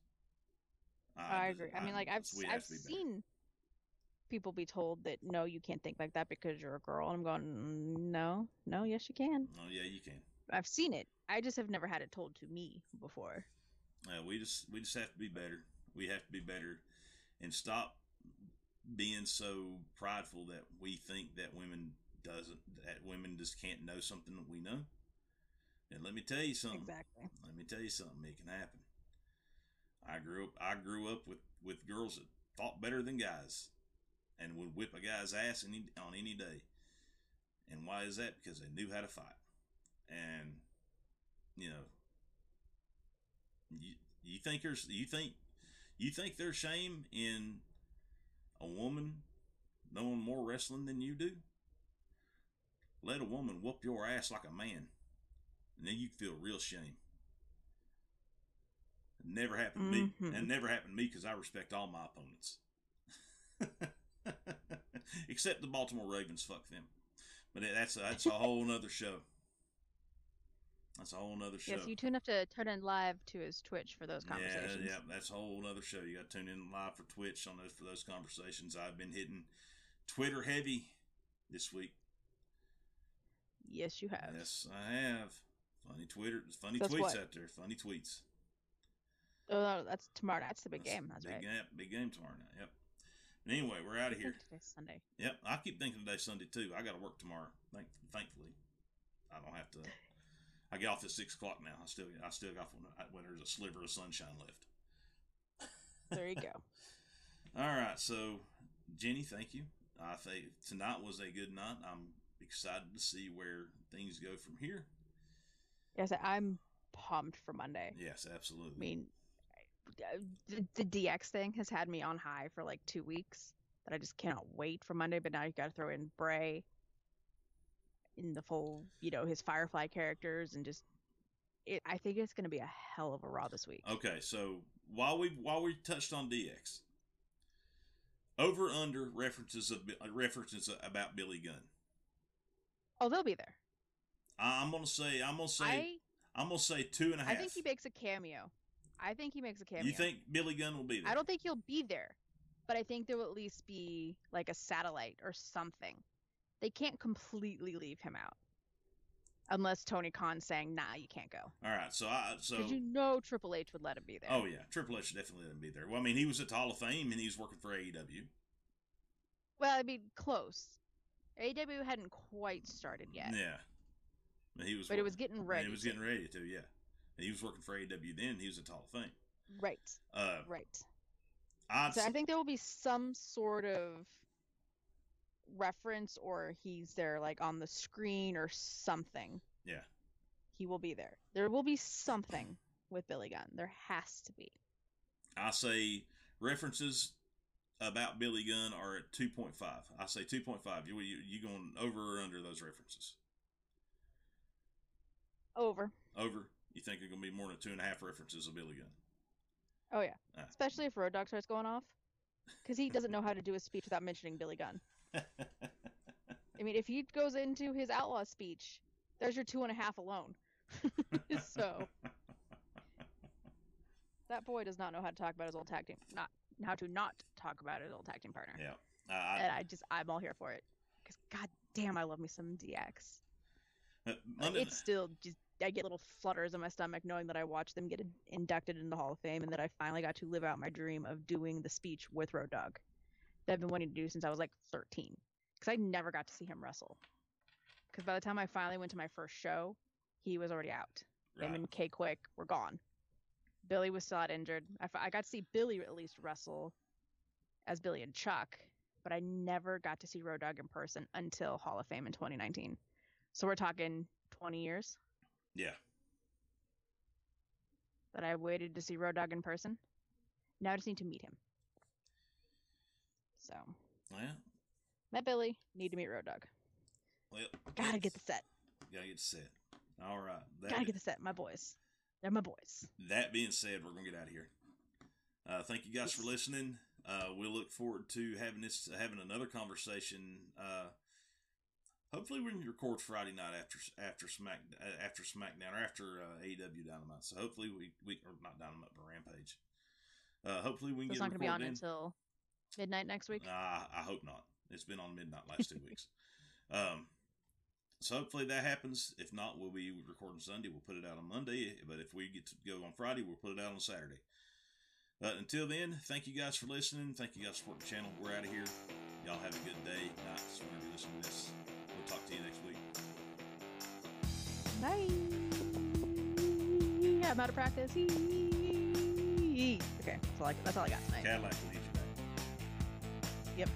I agree. I mean, like I've we s- have I've be better. seen people be told that no, you can't think like that because you're a girl. And I'm going, "Mm, no, no, yes, you can. Oh yeah, you can. I've seen it. I just have never had it told to me before. Uh, we just we just have to be better. We have to be better, and stop being so prideful that we think that women doesn't that women just can't know something that we know. And let me tell you something. Exactly. Let me tell you something. It can happen. I grew up. I grew up with with girls that fought better than guys, and would whip a guy's ass any on any day. And why is that? Because they knew how to fight. And you know, you you think there's you think you think there's shame in a woman knowing more wrestling than you do? Let a woman whoop your ass like a man, and then you feel real shame. It never happened to me. Mm-hmm. and never happened to me because I respect all my opponents, [LAUGHS] except the Baltimore Ravens. Fuck them. But that's a, that's a whole nother show. That's a whole nother show. Yes, you tune up to turn in live to his Twitch for those conversations. yeah, yeah, that's a whole other show. You got to tune in live for Twitch on those for those conversations. I've been hitting Twitter heavy this week. Yes, you have. Yes, I have. Funny Twitter, funny That's tweets what? out there. Funny tweets. Oh, that's tomorrow. That's the big That's game. That's big right. Game, big game tomorrow night. Yep. And anyway, we're out of here. today's Sunday. Yep. I keep thinking today's Sunday too. I got to work tomorrow. Thank, thankfully, I don't have to. I get off at six o'clock now. I still, I still got when, uh, when there's a sliver of sunshine left. There you go. [LAUGHS] All right, so Jenny, thank you. I think tonight was a good night. I'm excited to see where things go from here. yes, I'm pumped for Monday. Yes, absolutely. I mean, the, the DX thing has had me on high for like two weeks. That I just cannot wait for Monday. But now you got to throw in Bray, in the full, you know, his Firefly characters, and just it. I think it's going to be a hell of a Raw this week. Okay, so while we while we touched on DX, over under references of uh, references about Billy Gunn. Oh, they'll be there. I'm gonna say I'm gonna say I, am gonna say two and a half. I think he makes a cameo. I think he makes a cameo. You think Billy Gunn will be there? I don't think he'll be there, but I think there will at least be like a satellite or something. They can't completely leave him out. unless Tony Khan's saying, "Nah, you can't go." All right, so I so Because you know Triple H would let him be there. oh yeah, Triple H should definitely let him be there. Well, I mean, he was at the Hall of Fame and he was working for AEW. Well, I mean, close. AEW hadn't quite started yet, Yeah, but he was. but it was getting ready. He was getting ready to, yeah. And he was working for AEW then. He was at the Hall of Fame. right, Uh, right. I'd So I s- think there will be some sort of reference, or he's there like on the screen or something. yeah. He will be there. There will be something with Billy Gunn. There has to be. I say references about Billy Gunn are at two point five. I say two point five. You you you going over or under those references? Over. Over. You think there's gonna be more than two and a half references of Billy Gunn? Oh yeah. Ah. Especially if Road Dogg starts going off, because he doesn't know how to do a speech without mentioning Billy Gunn. I mean, if he goes into his outlaw speech, there's your two and a half alone. [LAUGHS] so that boy does not know how to talk about his old tag team. Not how to not talk about his old tag team partner. yeah. Uh, And I just I'm all here for it. Because god damn, I love me some DX. I, Like, it's still just I get little flutters in my stomach knowing that I watched them get in- inducted into the Hall of Fame and that I finally got to live out my dream of doing the speech with Road Dogg that I've been wanting to do since I was like 13. Because I never got to see him wrestle. Because by the time I finally went to my first show, he was already out. Him right. and K-Kwik were gone. Billy was still out injured. I, I got to see Billy at least wrestle as Billy and Chuck, but I never got to see Road Dogg in person until Hall of Fame in 2019. So we're talking 20 years yeah. that I waited to see Road Dogg in person. Now I just need to meet him. So yeah, met Billy, need to meet Road Dogg. well. Gotta get the set. Gotta get the set. All right. That, Gotta get the set. My boys, they're my boys. that being said, we're gonna get out of here. Uh, thank you guys for listening. Uh, we'll look forward to having this, having another conversation. Uh, hopefully, we can record Friday night after after Smack after SmackDown or after uh, AEW Dynamite. So hopefully, we we or not Dynamite but Rampage. Uh, hopefully, we can It's get not gonna be on in. until midnight next week. Uh, I hope not. It's been on midnight last two weeks. [LAUGHS] Um, so hopefully that happens. If not, we'll be recording Sunday. We'll put it out on Monday. But if we get to go on Friday, we'll put it out on Saturday. But until then, thank you guys for listening. Thank you guys for supporting the channel. We're out of here. Y'all have a good day, night, whenever you listen to this. We'll talk to you next week. Bye. I'm out of practice. Okay, that's all I, that's all I got tonight. Cadillac Yep.